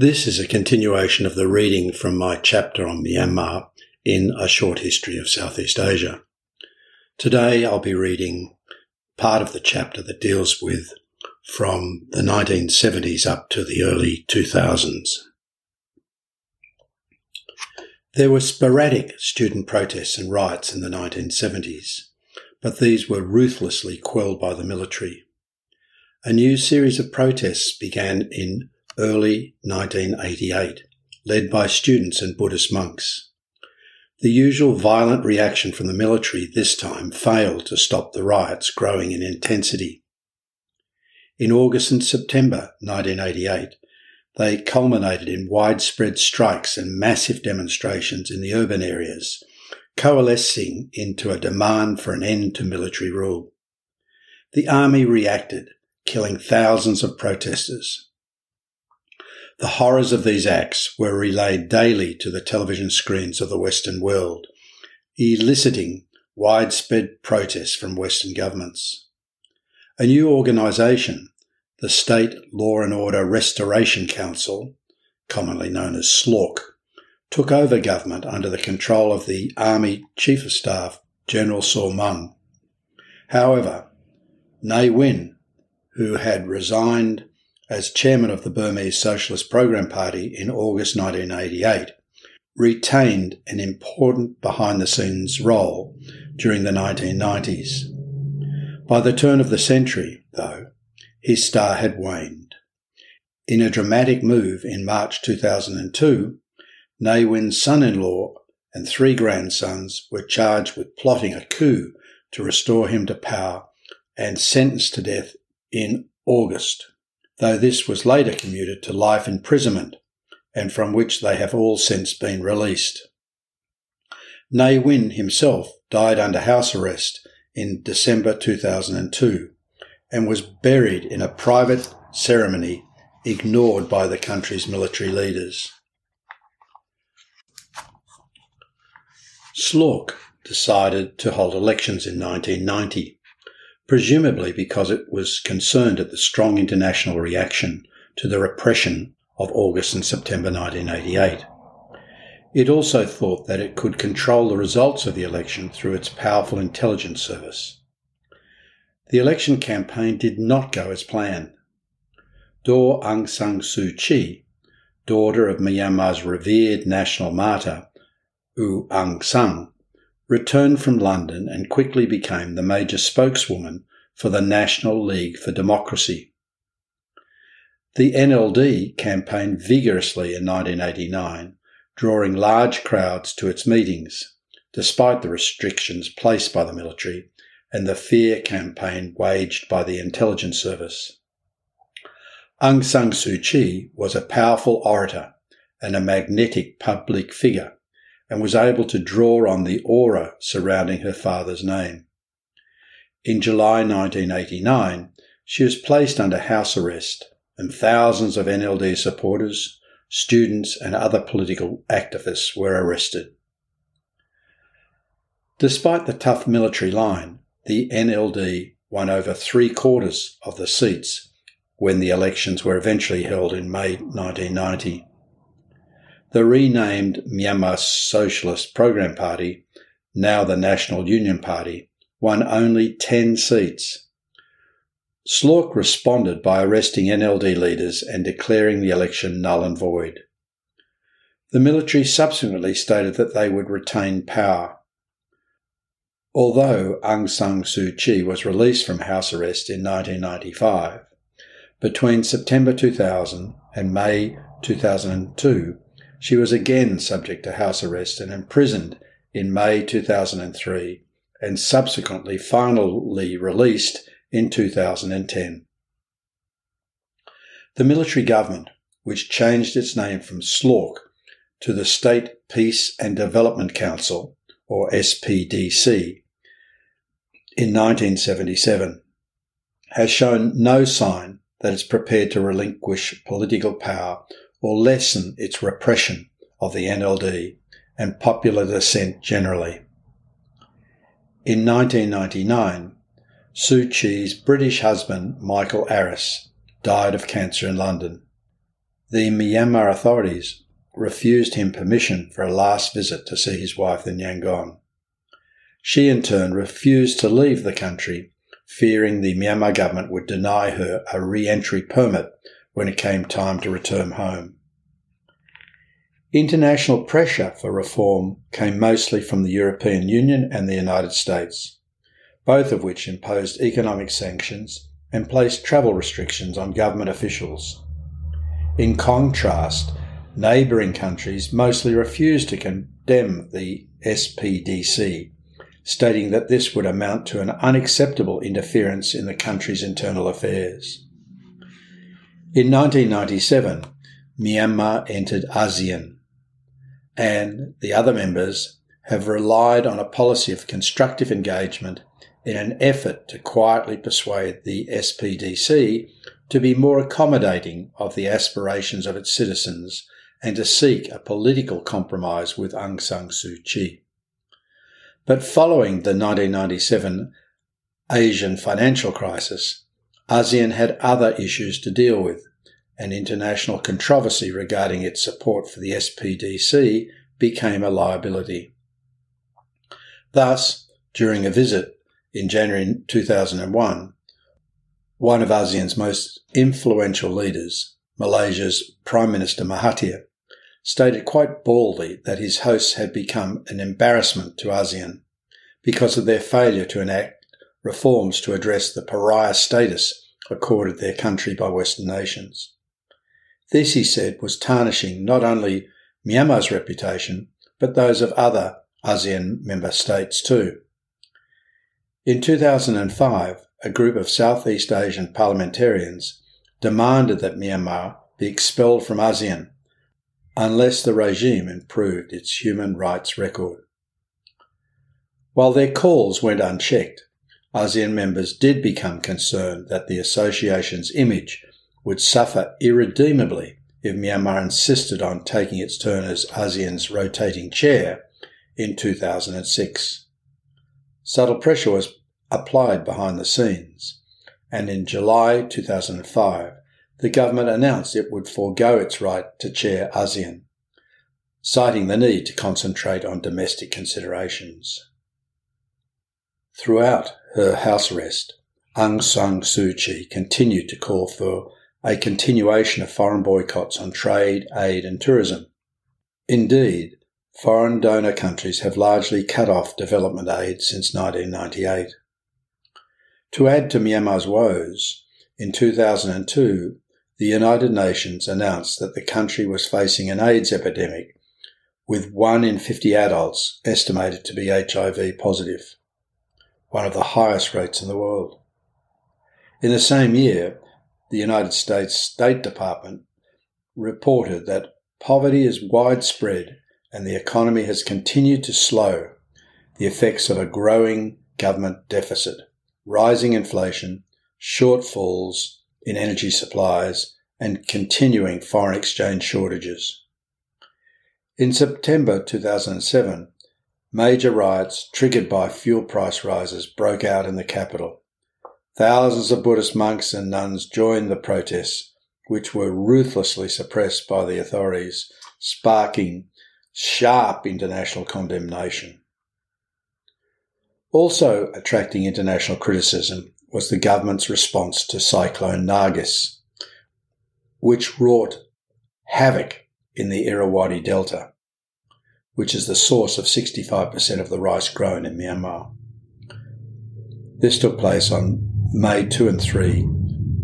This is a continuation of the reading from my chapter on Myanmar in A Short History of Southeast Asia. Today I'll be reading part of the chapter that deals with from the 1970s up to the early 2000s. There were sporadic student protests and riots in the 1970s, but these were ruthlessly quelled by the military. A new series of protests began in early 1988, led by students and Buddhist monks. The usual violent reaction from the military this time failed to stop the riots growing in intensity. In August and September 1988, they culminated in widespread strikes and massive demonstrations in the urban areas, coalescing into a demand for an end to military rule. The army reacted, killing thousands of protesters. The horrors of these acts were relayed daily to the television screens of the Western world, eliciting widespread protests from Western governments. A new organisation, the State Law and Order Restoration Council, commonly known as SLORC, took over government under the control of the Army Chief of Staff, General Saw Maung. However, Ne Win, who had resigned as chairman of the Burmese Socialist Program Party in August 1988, retained an important behind the scenes role during the 1990s. By the turn of the century, though, his star had waned. In a dramatic move in March 2002, Ne Win's son-in-law and three grandsons were charged with plotting a coup to restore him to power and sentenced to death in August though this was later commuted to life imprisonment, and from which they have all since been released. Ne Win himself died under house arrest in December 2002 and was buried in a private ceremony ignored by the country's military leaders. SLORC decided to hold elections in 1990 presumably because it was concerned at the strong international reaction to the repression of August and September 1988. It also thought that it could control the results of the election through its powerful intelligence service. The election campaign did not go as planned. Daw Aung San Suu Kyi, daughter of Myanmar's revered national martyr, U Aung San, returned from London and quickly became the major spokeswoman for the National League for Democracy. The NLD campaigned vigorously in 1989, drawing large crowds to its meetings, despite the restrictions placed by the military and the fear campaign waged by the intelligence service. Aung San Suu Kyi was a powerful orator and a magnetic public figure and was able to draw on the aura surrounding her father's name. In July 1989, she was placed under house arrest, and thousands of NLD supporters, students, and other political activists were arrested. Despite the tough military line, the NLD won over three quarters of the seats when the elections were eventually held in May 1990. The renamed Myanmar Socialist Program Party, now the National Union Party, won only 10 seats. SLORC responded by arresting NLD leaders and declaring the election null and void. The military subsequently stated that they would retain power. Although Aung San Suu Kyi was released from house arrest in 1995, between September 2000 and May 2002, she was again subject to house arrest and imprisoned in May 2003 and subsequently finally released in 2010. The military government, which changed its name from SLORC to the State Peace and Development Council, or SPDC, in 1977, has shown no sign that it's prepared to relinquish political power or lessen its repression of the NLD and popular dissent generally. In 1999, Suu Kyi's British husband, Michael Aris, died of cancer in London. the Myanmar authorities refused him permission for a last visit to see his wife in Yangon. She in turn refused to leave the country, fearing the Myanmar government would deny her a re-entry permit when it came time to return home. International pressure for reform came mostly from the European Union and the United States, both of which imposed economic sanctions and placed travel restrictions on government officials. In contrast, neighbouring countries mostly refused to condemn the SPDC, stating that this would amount to an unacceptable interference in the country's internal affairs. In 1997, Myanmar entered ASEAN, and the other members have relied on a policy of constructive engagement in an effort to quietly persuade the SPDC to be more accommodating of the aspirations of its citizens and to seek a political compromise with Aung San Suu Kyi. But following the 1997 Asian financial crisis, ASEAN had other issues to deal with, and international controversy regarding its support for the SPDC became a liability. Thus, during a visit in January 2001, one of ASEAN's most influential leaders, Malaysia's Prime Minister Mahathir, stated quite baldly that his hosts had become an embarrassment to ASEAN because of their failure to enact reforms to address the pariah status accorded their country by Western nations. This, he said, was tarnishing not only Myanmar's reputation, but those of other ASEAN member states too. In 2005, a group of Southeast Asian parliamentarians demanded that Myanmar be expelled from ASEAN unless the regime improved its human rights record. While their calls went unchecked, ASEAN members did become concerned that the association's image would suffer irredeemably if Myanmar insisted on taking its turn as ASEAN's rotating chair in 2006. Subtle pressure was applied behind the scenes, and in July 2005, the government announced it would forego its right to chair ASEAN, citing the need to concentrate on domestic considerations. Throughout her house arrest, Aung San Suu Kyi continued to call for a continuation of foreign boycotts on trade, aid, and tourism. Indeed, foreign donor countries have largely cut off development aid since 1998. To add to Myanmar's woes, in 2002, the United Nations announced that the country was facing an AIDS epidemic, with 1 in 50 adults estimated to be HIV positive, one of the highest rates in the world. In the same year, the United States State Department reported that poverty is widespread and the economy has continued to slow, the effects of a growing government deficit, rising inflation, shortfalls in energy supplies, and continuing foreign exchange shortages. In September 2007, major riots triggered by fuel price rises broke out in the capital. Thousands of Buddhist monks and nuns joined the protests, which were ruthlessly suppressed by the authorities, sparking sharp international condemnation. Also attracting international criticism was the government's response to Cyclone Nargis, which wrought havoc in the Irrawaddy Delta, which is the source of 65% of the rice grown in Myanmar. This took place on May 2 and 3,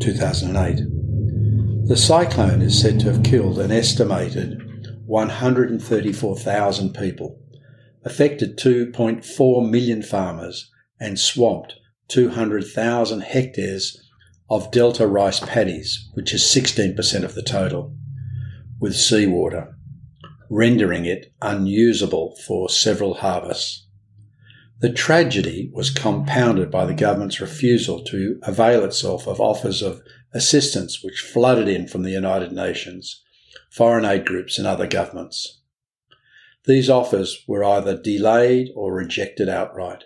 2008. The cyclone is said to have killed an estimated 134,000 people, affected 2.4 million farmers, and swamped 200,000 hectares of delta rice paddies, which is 16% of the total, with seawater, rendering it unusable for several harvests. The tragedy was compounded by the government's refusal to avail itself of offers of assistance which flooded in from the United Nations, foreign aid groups, and other governments. These offers were either delayed or rejected outright,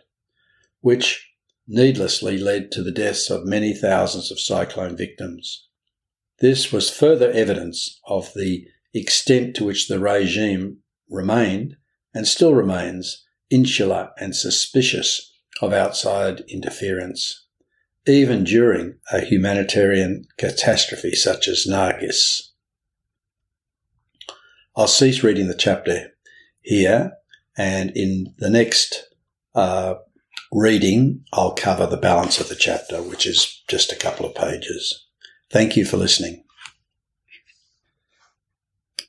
which needlessly led to the deaths of many thousands of cyclone victims. This was further evidence of the extent to which the regime remained and still remains insular and suspicious of outside interference, even during a humanitarian catastrophe such as Nargis. I'll cease reading the chapter here, and in the next uh, reading, I'll cover the balance of the chapter, which is just a couple of pages. Thank you for listening.